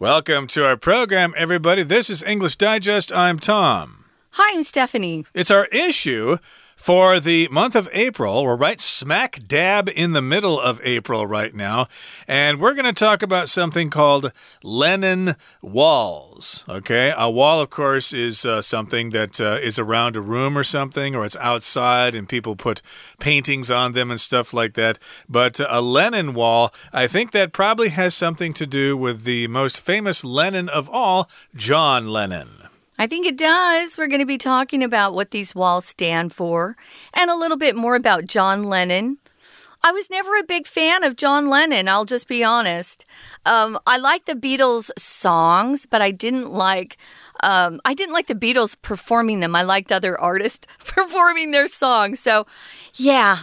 Welcome to our program, everybody. This is English Digest. I'm Tom. Hi, I'm Stephanie. It's our issue for the month of April. We're right smack dab in the middle of April right now. And we're going to talk about something called Lennon walls. Okay. A wall, of course, is uh, something that uh, is around a room or something, or it's outside and people put paintings on them and stuff like that. But a Lennon wall, I think that probably has something to do with the most famous Lennon of all, John Lennon. I think it does. We're going to be talking about what these walls stand for and a little bit more about John Lennon. I was never a big fan of John Lennon, I'll just be honest. Um, I like the Beatles songs, but I didn't like. Um, I didn't like the Beatles performing them. I liked other artists performing their songs. So, yeah,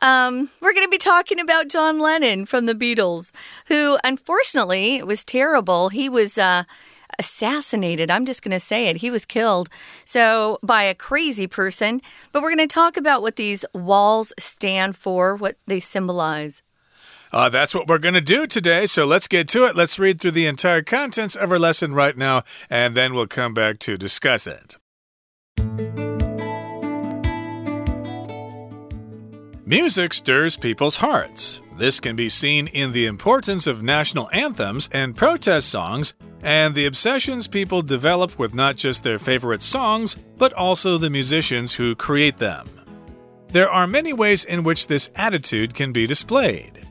um, we're going to be talking about John Lennon from the Beatles, who unfortunately was terrible. He was. Uh, assassinated. I'm just going to say it. He was killed. So, by a crazy person. But we're going to talk about what these walls stand for, what they symbolize. Uh, that's what we're going to do today. So let's get to it. Let's read through the entire contents of our lesson right now, and then we'll come back to discuss it. Music stirs people's hearts. This can be seen in the importance of national anthems and protest songs and the obsessions people develop with not just their favorite songs, but also the musicians who create them. There are many ways in which this attitude can be displayed,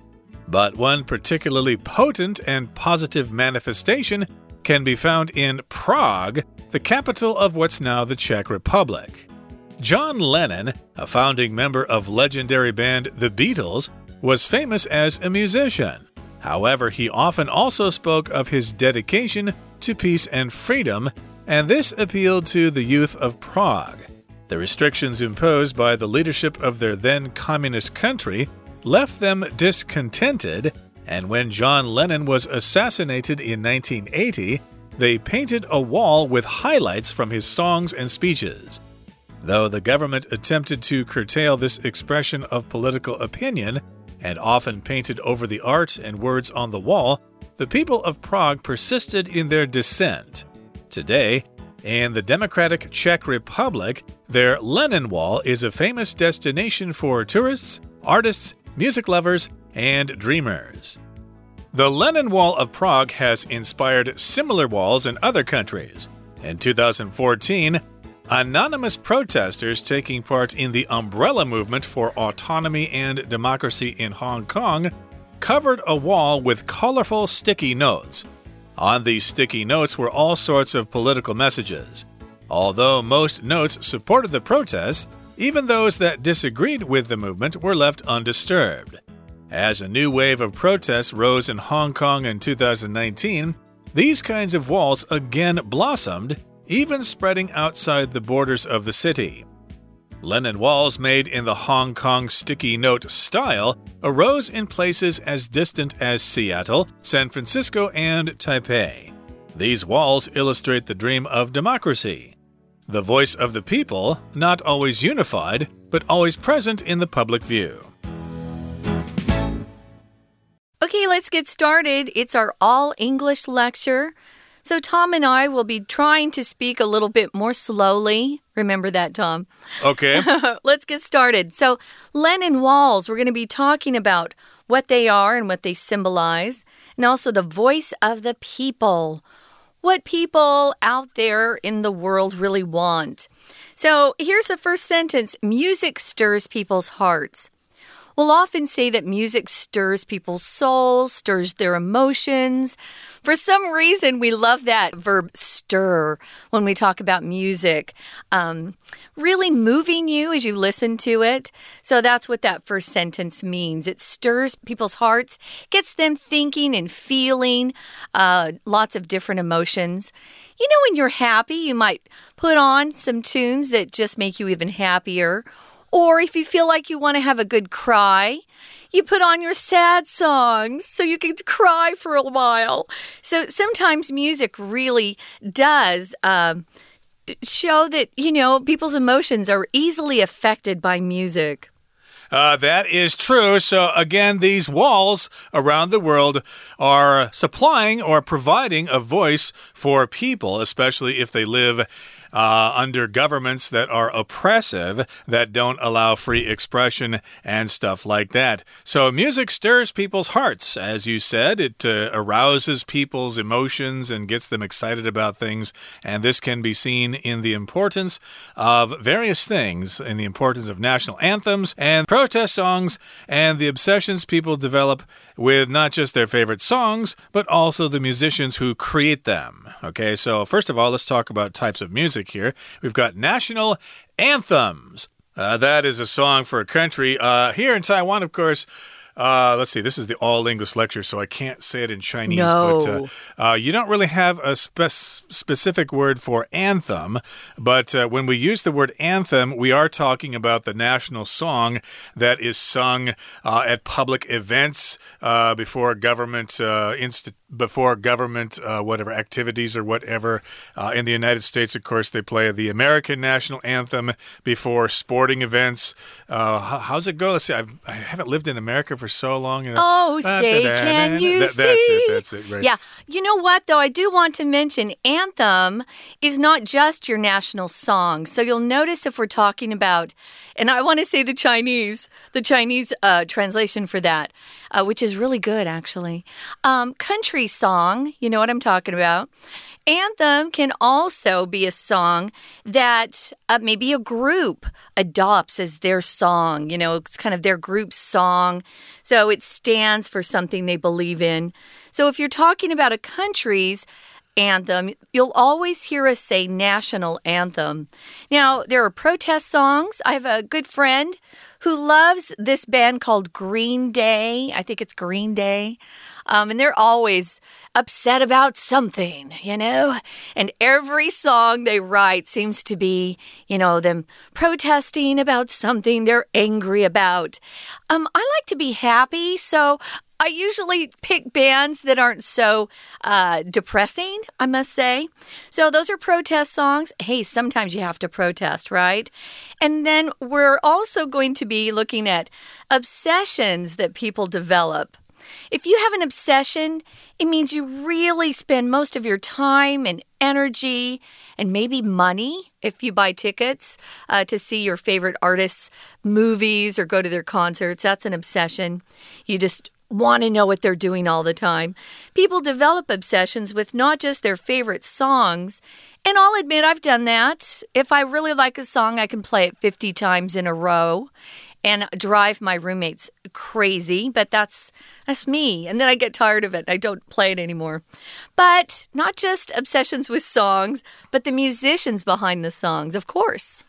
but one particularly potent and positive manifestation can be found in Prague, the capital of what's now the Czech Republic. John Lennon, a founding member of legendary band The Beatles, was famous as a musician. However, he often also spoke of his dedication to peace and freedom, and this appealed to the youth of Prague. The restrictions imposed by the leadership of their then communist country left them discontented, and when John Lennon was assassinated in 1980, they painted a wall with highlights from his songs and speeches. Though the government attempted to curtail this expression of political opinion, and often painted over the art and words on the wall, the people of Prague persisted in their dissent. Today, in the Democratic Czech Republic, their Lennon Wall is a famous destination for tourists, artists, music lovers, and dreamers. The Lennon Wall of Prague has inspired similar walls in other countries. In 2014, Anonymous protesters taking part in the umbrella movement for autonomy and democracy in Hong Kong covered a wall with colorful sticky notes. On these sticky notes were all sorts of political messages. Although most notes supported the protests, even those that disagreed with the movement were left undisturbed. As a new wave of protests rose in Hong Kong in 2019, these kinds of walls again blossomed even spreading outside the borders of the city. Lennon walls made in the Hong Kong sticky note style arose in places as distant as Seattle, San Francisco, and Taipei. These walls illustrate the dream of democracy. The voice of the people, not always unified, but always present in the public view. Okay, let's get started. It's our all English lecture. So, Tom and I will be trying to speak a little bit more slowly. Remember that, Tom. Okay. Let's get started. So, Lennon walls, we're going to be talking about what they are and what they symbolize, and also the voice of the people. What people out there in the world really want. So, here's the first sentence Music stirs people's hearts. We'll often say that music stirs people's souls, stirs their emotions. For some reason, we love that verb stir when we talk about music. Um, really moving you as you listen to it. So that's what that first sentence means. It stirs people's hearts, gets them thinking and feeling uh, lots of different emotions. You know, when you're happy, you might put on some tunes that just make you even happier or if you feel like you want to have a good cry, you put on your sad songs so you can cry for a while. So sometimes music really does. Um, show that, you know, people's emotions are easily affected by music. Uh, that is true. So, again, these walls around the world are supplying or providing a voice for people, especially if they live uh, under governments that are oppressive, that don't allow free expression and stuff like that. So, music stirs people's hearts, as you said. It uh, arouses people's emotions and gets them excited about things. And this can be seen in the importance of various things, in the importance of national anthems and protest songs, and the obsessions people develop with not just their favorite songs, but also the musicians who create them. Okay, so first of all, let's talk about types of music here. We've got national anthems. Uh, that is a song for a country. Uh, here in Taiwan, of course, uh, let's see, this is the all English lecture, so I can't say it in Chinese. No. But uh, uh, you don't really have a spe specific word for anthem. But uh, when we use the word anthem, we are talking about the national song that is sung uh, at public events uh, before government institutions before government, uh, whatever activities or whatever. Uh, in the United States, of course, they play the American national anthem before sporting events. Uh, how, how's it go? Let's see. I've, I have not lived in America for so long. Know, oh, say, can you that, see? That's it. That's it. Right. Yeah. You know what, though? I do want to mention anthem is not just your national song. So you'll notice if we're talking about, and I want to say the Chinese, the Chinese uh, translation for that, uh, which is really good, actually. Um, country song. You know what I'm talking about. Anthem can also be a song that uh, maybe a group adopts as their song. You know, it's kind of their group song. So it stands for something they believe in. So if you're talking about a country's anthem, you'll always hear us say national anthem. Now, there are protest songs. I have a good friend who loves this band called Green Day. I think it's Green Day. Um, and they're always upset about something, you know? And every song they write seems to be, you know, them protesting about something they're angry about. Um, I like to be happy, so I usually pick bands that aren't so uh, depressing, I must say. So those are protest songs. Hey, sometimes you have to protest, right? And then we're also going to be looking at obsessions that people develop. If you have an obsession, it means you really spend most of your time and energy and maybe money if you buy tickets uh, to see your favorite artists' movies or go to their concerts. That's an obsession. You just want to know what they're doing all the time. People develop obsessions with not just their favorite songs. And I'll admit I've done that. If I really like a song, I can play it 50 times in a row and drive my roommates crazy, but that's that's me. And then I get tired of it. I don't play it anymore. But not just obsessions with songs, but the musicians behind the songs, of course.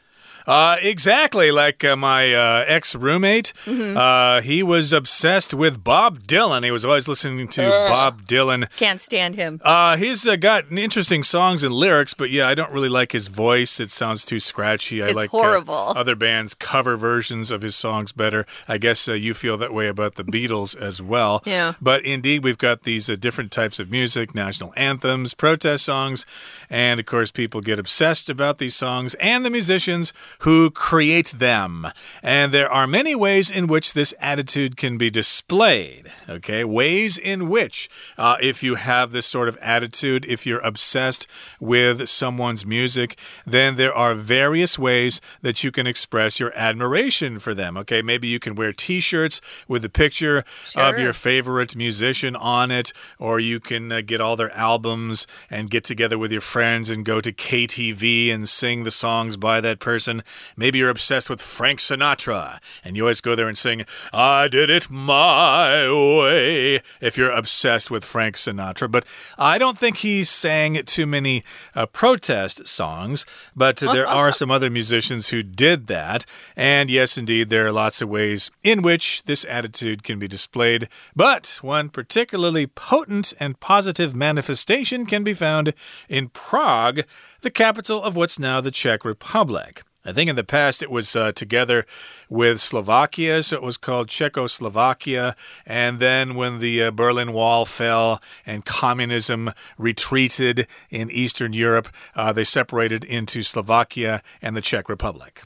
Uh, exactly. Like uh, my uh, ex roommate, mm -hmm. he was obsessed with Bob Dylan. He was always listening to Bob Dylan. Can't stand him. Uh, he's uh, got interesting songs and lyrics, but yeah, I don't really like his voice. It sounds too scratchy. I it's like horrible. other bands' cover versions of his songs better. I guess you feel that way about the Beatles as well. Yeah. But indeed, we've got these different types of music national anthems, protest songs, and of course, people get obsessed about these songs and the musicians who create them. And there are many ways in which this attitude can be displayed. Okay, ways in which, uh, if you have this sort of attitude, if you're obsessed with someone's music, then there are various ways that you can express your admiration for them. Okay, maybe you can wear t shirts with a picture sure. of your favorite musician on it, or you can uh, get all their albums and get together with your friends and go to KTV and sing the songs by that person. Maybe you're obsessed with Frank Sinatra and you always go there and sing, I did it my way, if you're obsessed with Frank Sinatra. But I don't think he sang too many uh, protest songs, but there are some other musicians who did that. And yes, indeed, there are lots of ways in which this attitude can be displayed. But one particularly potent and positive manifestation can be found in Prague, the capital of what's now the Czech Republic. I think in the past it was uh, together with Slovakia, so it was called Czechoslovakia. And then when the uh, Berlin Wall fell and communism retreated in Eastern Europe, uh, they separated into Slovakia and the Czech Republic.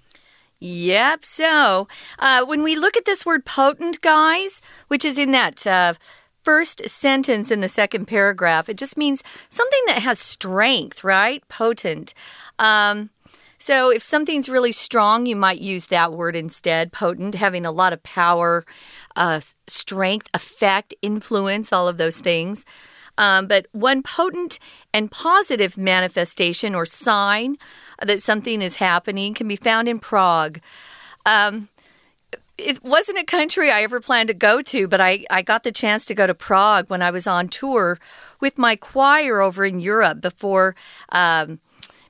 Yep. So uh, when we look at this word potent, guys, which is in that. Uh, first sentence in the second paragraph, it just means something that has strength, right? Potent. Um, so if something's really strong, you might use that word instead. Potent, having a lot of power, uh, strength, effect, influence, all of those things. Um, but one potent and positive manifestation or sign that something is happening can be found in Prague. Um, it wasn't a country I ever planned to go to, but I, I got the chance to go to Prague when I was on tour with my choir over in Europe before. Um,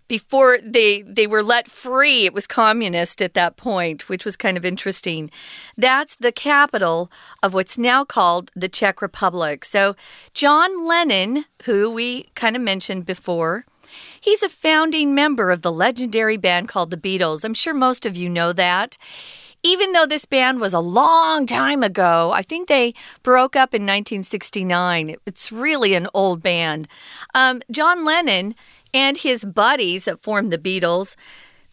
before they they were let free it was communist at that point which was kind of interesting that's the capital of what's now called the Czech Republic so John Lennon who we kind of mentioned before he's a founding member of the legendary band called the Beatles I'm sure most of you know that even though this band was a long time ago, I think they broke up in 1969. It's really an old band. Um, John Lennon and his buddies that formed the Beatles.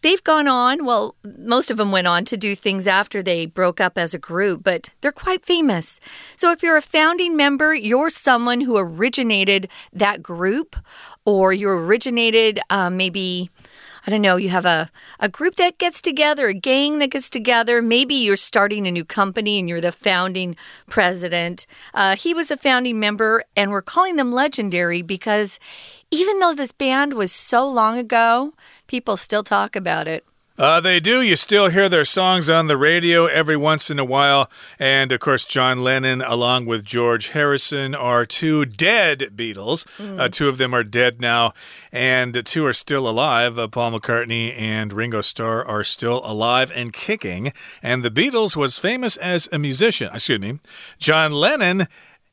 They've gone on, well, most of them went on to do things after they broke up as a group, but they're quite famous. So if you're a founding member, you're someone who originated that group, or you originated um, maybe I don't know, you have a, a group that gets together, a gang that gets together. Maybe you're starting a new company and you're the founding president. Uh, he was a founding member, and we're calling them legendary because even though this band was so long ago, people still talk about it. Uh, they do. You still hear their songs on the radio every once in a while. And of course, John Lennon, along with George Harrison, are two dead Beatles. Mm. Uh, two of them are dead now, and two are still alive. Uh, Paul McCartney and Ringo Starr are still alive and kicking. And the Beatles was famous as a musician. Excuse me. John Lennon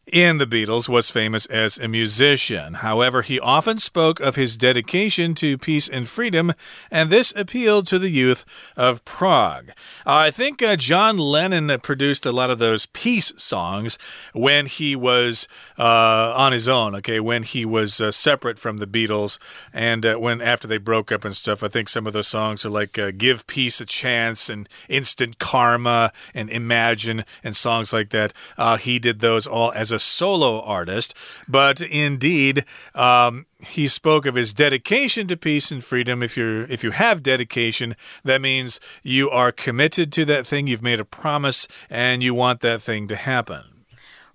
in the Beatles was famous as a musician. However, he often spoke of his dedication to peace and freedom, and this appealed to the youth of Prague. I think uh, John Lennon produced a lot of those peace songs when he was uh, on his own, okay, when he was uh, separate from the Beatles, and uh, when after they broke up and stuff. I think some of those songs are like uh, Give Peace a Chance and Instant Karma and Imagine and songs like that. Uh, he did those all as a solo artist, but indeed, um, he spoke of his dedication to peace and freedom. If you're if you have dedication, that means you are committed to that thing. You've made a promise, and you want that thing to happen.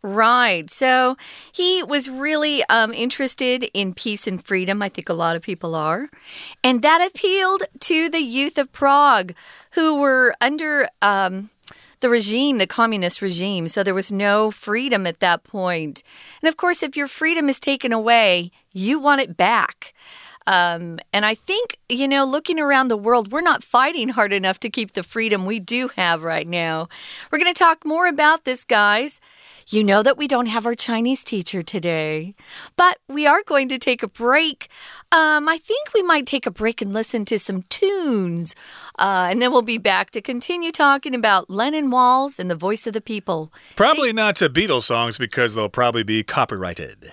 Right. So he was really um, interested in peace and freedom. I think a lot of people are. And that appealed to the youth of Prague who were under. Um, the regime, the communist regime. So there was no freedom at that point. And of course, if your freedom is taken away, you want it back. Um, and I think, you know, looking around the world, we're not fighting hard enough to keep the freedom we do have right now. We're going to talk more about this, guys. You know that we don't have our Chinese teacher today, but we are going to take a break. Um, I think we might take a break and listen to some tunes, uh, and then we'll be back to continue talking about Lennon Walls and the voice of the people. Probably not to Beatles songs because they'll probably be copyrighted.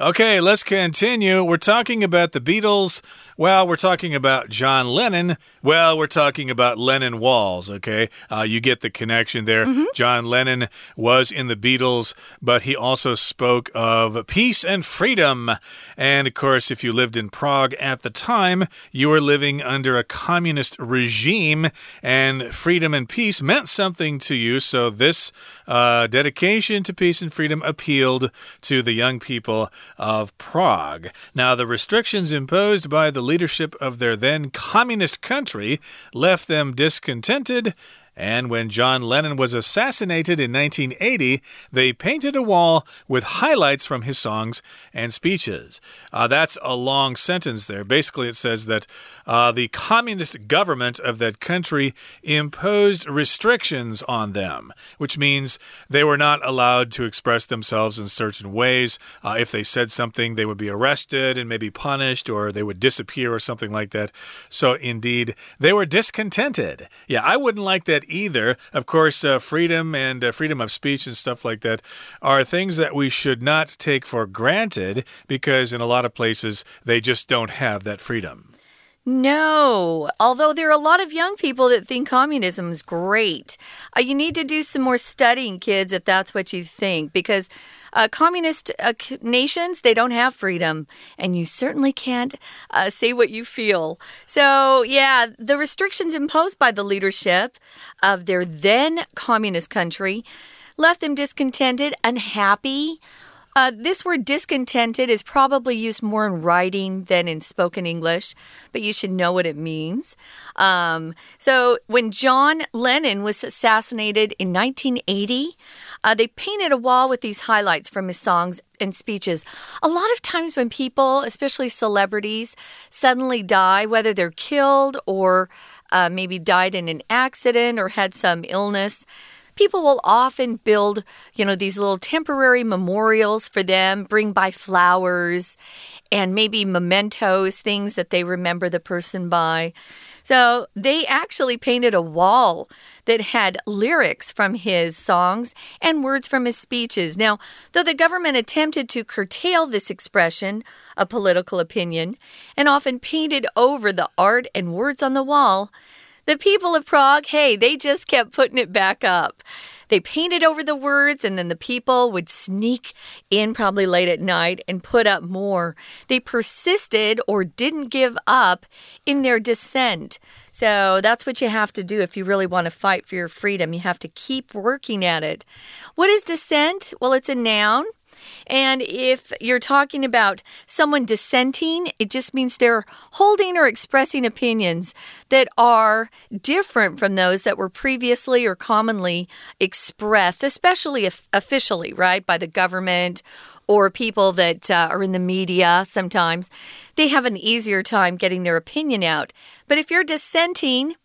Okay, let's continue. We're talking about the Beatles. Well, we're talking about John Lennon. Well, we're talking about Lennon Walls, okay? Uh, you get the connection there. Mm -hmm. John Lennon was in the Beatles, but he also spoke of peace and freedom. And of course, if you lived in Prague at the time, you were living under a communist regime, and freedom and peace meant something to you. So this uh, dedication to peace and freedom appealed to the young people of Prague. Now, the restrictions imposed by the leadership of their then communist country left them discontented And when John Lennon was assassinated in 1980, they painted a wall with highlights from his songs and speeches. Uh, that's a long sentence there. Basically, it says that uh, the communist government of that country imposed restrictions on them, which means they were not allowed to express themselves in certain ways. Uh, if they said something, they would be arrested and maybe punished, or they would disappear or something like that. So, indeed, they were discontented. Yeah, I wouldn't like that either. Of course, uh, freedom and uh, freedom of speech and stuff like that are things that we should not take for granted because in a lot of places they just don't have that freedom. No, although there are a lot of young people that think communism is great. Uh, you need to do some more studying, kids, if that's what you think, because uh, communist uh, nations, they don't have freedom, and you certainly can't uh, say what you feel. So, yeah, the restrictions imposed by the leadership of their then communist country left them discontented, unhappy uh, this word discontented is probably used more in writing than in spoken English, but you should know what it means. Um, so, when John Lennon was assassinated in 1980, uh, they painted a wall with these highlights from his songs and speeches. A lot of times, when people, especially celebrities, suddenly die, whether they're killed or uh, maybe died in an accident or had some illness, people will often build, you know, these little temporary memorials for them, bring by flowers and maybe mementos, things that they remember the person by. So they actually painted a wall that had lyrics from his songs and words from his speeches. Now, though the government attempted to curtail this expression of political opinion and often painted over the art and words on the wall, the people of Prague, hey, they just kept putting it back up. They painted over the words, and then the people would sneak in probably late at night and put up more. They persisted or didn't give up in their dissent. So that's what you have to do if you really want to fight for your freedom. You have to keep working at it. What is dissent? Well, it's a noun. And if you're talking about someone dissenting, it just means they're holding or expressing opinions that are different from those that were previously or commonly expressed, especially officially, right, by the government or people that uh, are in the media sometimes, they have an easier time getting their opinion out. But if you're dissenting,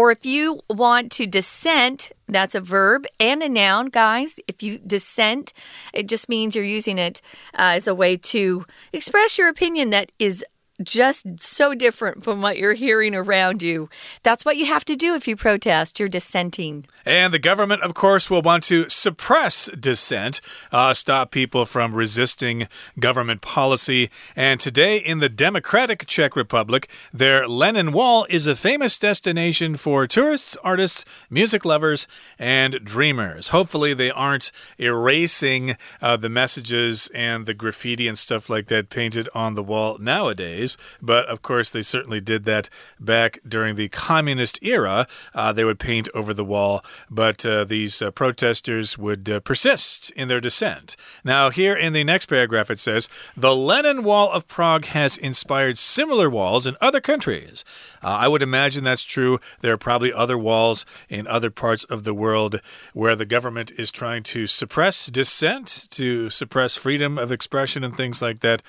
or if you want to dissent, that's a verb and a noun, guys. If you dissent, it just means you're using it uh, as a way to express your opinion that is just so different from what you're hearing around you. That's what you have to do if you protest. You're dissenting. And the government, of course, will want to suppress dissent, uh, stop people from resisting government policy. And today, in the Democratic Czech Republic, their Lennon Wall is a famous destination for tourists, artists, music lovers, and dreamers. Hopefully, they aren't erasing uh, the messages and the graffiti and stuff like that painted on the wall nowadays. But of course, they certainly did that back during the communist era. Uh, they would paint over the wall, but uh, these uh, protesters would uh, persist in their dissent. Now, here in the next paragraph, it says The Lennon Wall of Prague has inspired similar walls in other countries. Uh, I would imagine that's true. There are probably other walls in other parts of the world where the government is trying to suppress dissent, to suppress freedom of expression, and things like that.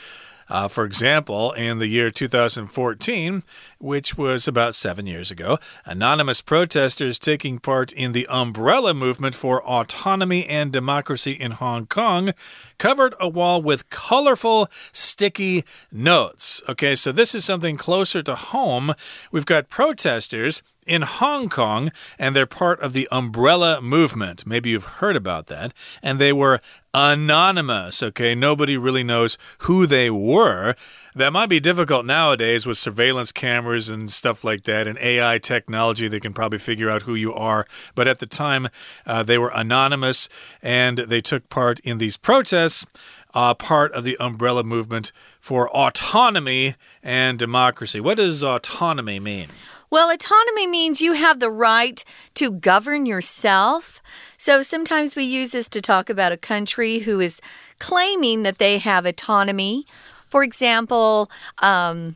Uh, for example, in the year 2014, which was about seven years ago, anonymous protesters taking part in the umbrella movement for autonomy and democracy in Hong Kong covered a wall with colorful, sticky notes. Okay, so this is something closer to home. We've got protesters in Hong Kong, and they're part of the umbrella movement. Maybe you've heard about that. And they were anonymous, okay? Nobody really knows who they were. That might be difficult nowadays with surveillance cameras and stuff like that and AI technology. They can probably figure out who you are. But at the time, uh, they were anonymous and they took part in these protests. Uh, part of the umbrella movement for autonomy and democracy. What does autonomy mean? Well, autonomy means you have the right to govern yourself. So sometimes we use this to talk about a country who is claiming that they have autonomy for example, um,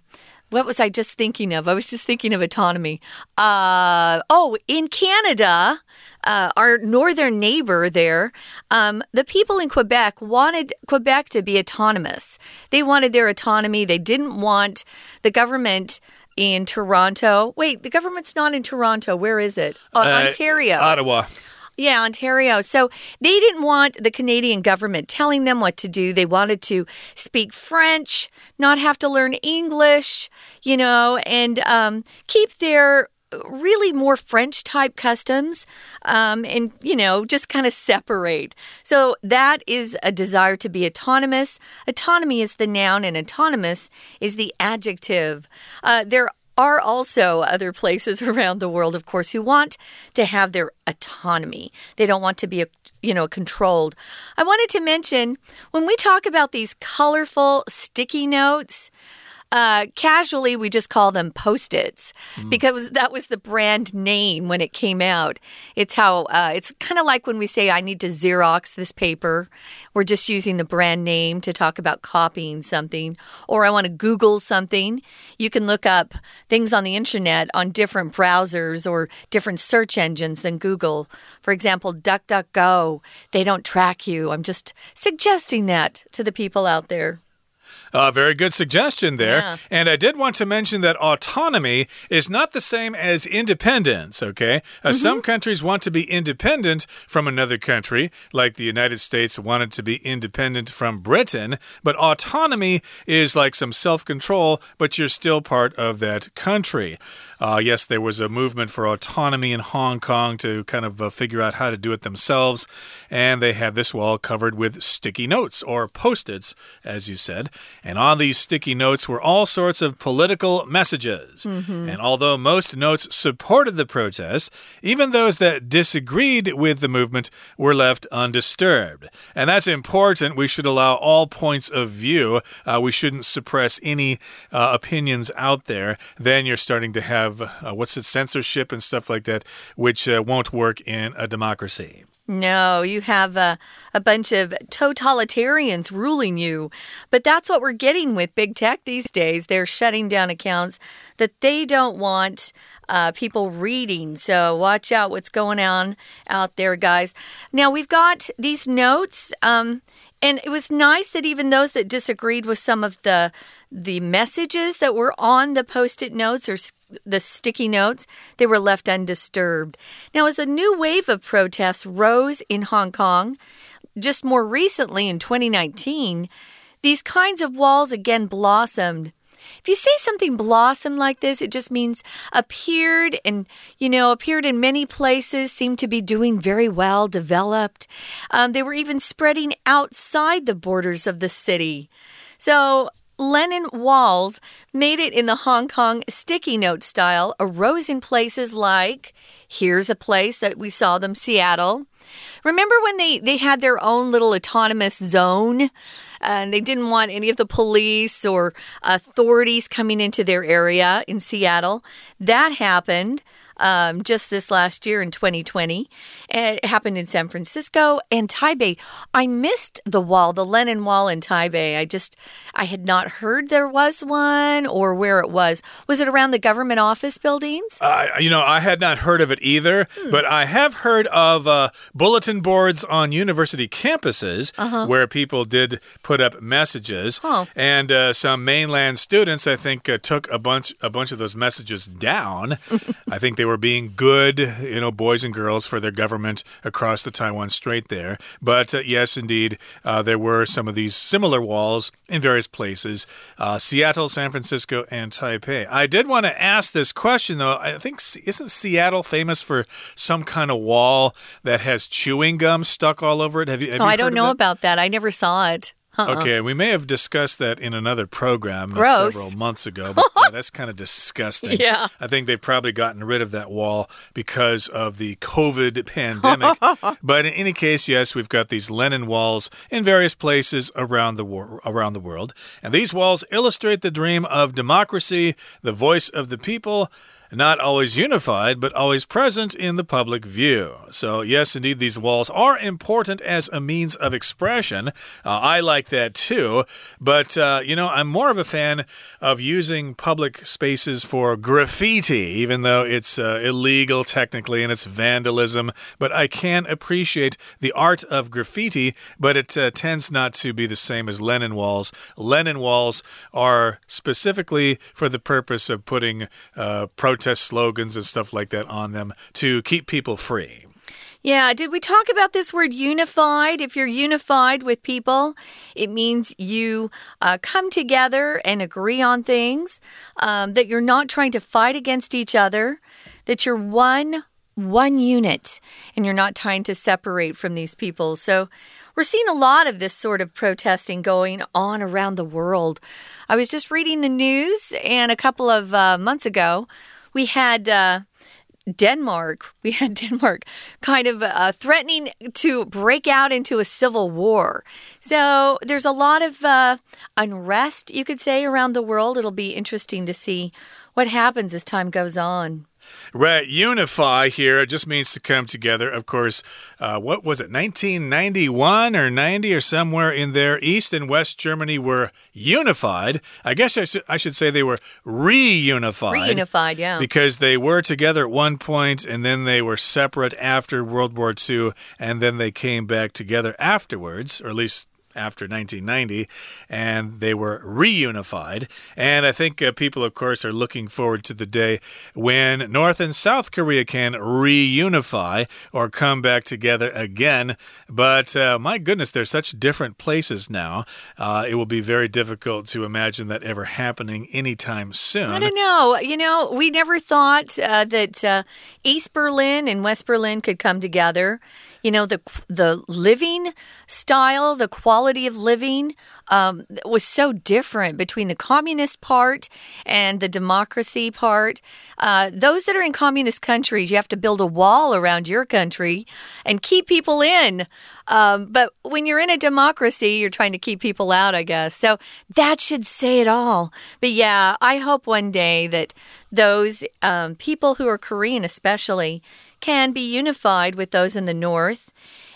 what was I just thinking of? I was just thinking of autonomy. Uh, oh, in Canada, uh, our northern neighbor there, um, the people in Quebec wanted Quebec to be autonomous. They wanted their autonomy. They didn't want the government in Toronto. Wait, the government's not in Toronto. Where is it? Uh, Uh, Ontario. Ottawa. Yeah, Ontario. So they didn't want the Canadian government telling them what to do. They wanted to speak French, not have to learn English, you know, and um, keep their really more French type customs um, and, you know, just kind of separate. So that is a desire to be autonomous. Autonomy is the noun, and autonomous is the adjective. Uh, there are also other places around the world, of course, who want to have their autonomy. They don't want to be, you know, controlled. I wanted to mention when we talk about these colorful sticky notes. Uh, casually, we just call them post its because that was the brand name when it came out. It's how uh, it's kind of like when we say, I need to Xerox this paper. We're just using the brand name to talk about copying something. Or I want to Google something. You can look up things on the internet on different browsers or different search engines than Google. For example, DuckDuckGo, they don't track you. I'm just suggesting that to the people out there. Uh, very good suggestion there. Yeah. And I did want to mention that autonomy is not the same as independence, okay? Uh, Some countries want to be independent from another country, like the United States wanted to be independent from Britain. But autonomy is like some self control, but you're still part of that country. Uh, yes, there was a movement for autonomy in Hong Kong to kind of uh, figure out how to do it themselves. And they had this wall covered with sticky notes or post its, as you said. And on these sticky notes were all sorts of political messages. And although most notes supported the protests, even those that disagreed with the movement were left undisturbed. And that's important. We should allow all points of view. Uh, we shouldn't suppress any uh, opinions out there. Then you're starting to have, uh, what's it, censorship and stuff like that, which uh, won't work in a democracy. No, you have a, a bunch of totalitarians ruling you. But that's what we're getting with big tech these days. They're shutting down accounts that they don't want uh, people reading. So watch out what's going on out there, guys. Now, we've got these notes. Um, and it was nice that even those that disagreed with some of the the messages that were on the post-it notes or the sticky notes, they were left undisturbed. Now, as a new wave of protests rose in Hong Kong, just more recently in 2019, these kinds of walls again blossomed. If you say something blossom like this, it just means appeared and, you know, appeared in many places, seemed to be doing very well, developed. Um, they were even spreading outside the borders of the city. So, Lennon walls made it in the Hong Kong sticky note style, arose in places like here's a place that we saw them, Seattle. Remember when they, they had their own little autonomous zone? And they didn't want any of the police or authorities coming into their area in Seattle. That happened um, just this last year in 2020. It happened in San Francisco and Taipei. I missed the wall, the Lennon Wall in Taipei. I just, I had not heard there was one or where it was. Was it around the government office buildings? Uh, you know, I had not heard of it either, Hmm. but I have heard of uh, bulletin boards on university campuses where people did put up messages. Huh. and uh, some mainland students, I think, uh, took a bunch a bunch of those messages down. I think they were being good, you know, boys and girls for their government across the Taiwan Strait there. But uh, yes, indeed, uh, there were some of these similar walls in various places uh, Seattle, San Francisco, and Taipei. I did want to ask this question, though. I think, isn't Seattle famous for some kind of wall that has chewing gum stuck all over it? Have you? Have Oh, you I don't know that? about that. I never saw it. Uh-uh. Okay, we may have discussed that in another program uh, Gross. several months ago, but yeah, that's kind of disgusting. Yeah. I think they've probably gotten rid of that wall because of the COVID pandemic. but in any case, yes, we've got these Lennon walls in various places around the around the world, and these walls illustrate the dream of democracy, the voice of the people. Not always unified, but always present in the public view. So, yes, indeed, these walls are important as a means of expression. Uh, I like that too. But, uh, you know, I'm more of a fan of using public spaces for graffiti, even though it's uh, illegal technically and it's vandalism. But I can appreciate the art of graffiti, but it uh, tends not to be the same as Lennon walls. Lennon walls are specifically for the purpose of putting uh, protest slogans and stuff like that on them to keep people free. Yeah, did we talk about this word unified? If you're unified with people, it means you uh, come together and agree on things, um, that you're not trying to fight against each other, that you're one one unit and you're not trying to separate from these people. So we're seeing a lot of this sort of protesting going on around the world. I was just reading the news, and a couple of uh, months ago, we had. Uh, Denmark, we had Denmark kind of uh, threatening to break out into a civil war. So there's a lot of uh, unrest, you could say, around the world. It'll be interesting to see what happens as time goes on. Right. Unify here it just means to come together. Of course, uh, what was it, 1991 or 90 or somewhere in there? East and West Germany were unified. I guess I, I should say they were reunified. Reunified, yeah. Because they were together at one point and then they were separate after World War II and then they came back together afterwards, or at least after 1990, and they were reunified. And I think uh, people, of course, are looking forward to the day when North and South Korea can reunify or come back together again. But uh, my goodness, they're such different places now. Uh, it will be very difficult to imagine that ever happening anytime soon. I don't know. You know, we never thought uh, that uh, East Berlin and West Berlin could come together you know the the living style, the quality of living um, was so different between the communist part and the democracy part. Uh, those that are in communist countries, you have to build a wall around your country and keep people in. Um, but when you're in a democracy, you're trying to keep people out, I guess. So that should say it all. But yeah, I hope one day that those um, people who are Korean, especially, can be unified with those in the north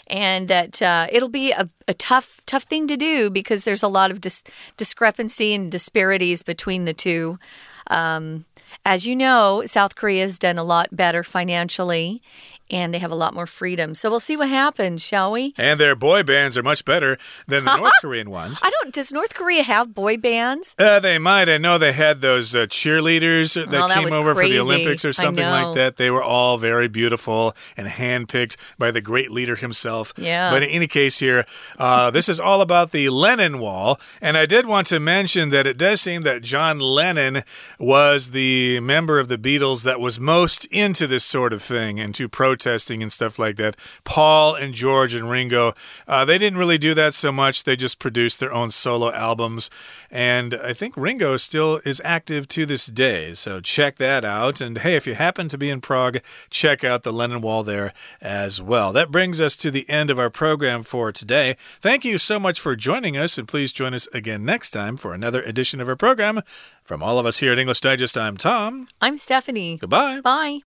and that uh, it'll be a, a, tough, tough thing to do because there's a lot of dis discrepancy and disparities between the two. Um, as you know, South Korea has done a lot better financially and they have a lot more freedom. So we'll see what happens, shall we? And their boy bands are much better than the North Korean ones. I don't. Does North Korea have boy bands? Uh, they might. I know they had those uh, cheerleaders that, oh, that came over crazy. for the Olympics or something like that. They were all very beautiful and handpicked by the great leader himself. Yeah. But in any case, here, uh, this is all about the Lennon Wall, and I did want to mention that it does seem that John Lennon was the member of the Beatles that was most into this sort of thing and to protest protesting and stuff like that. Paul and George and Ringo, uh, they didn't really do that so much. They just produced their own solo albums. And I think Ringo still is active to this day. So check that out. And hey, if you happen to be in Prague, check out the Lennon Wall there as well. That brings us to the end of our program for today. Thank you so much for joining us. And please join us again next time for another edition of our program. From all of us here at English Digest, I'm Tom. I'm Stephanie. Goodbye. Bye.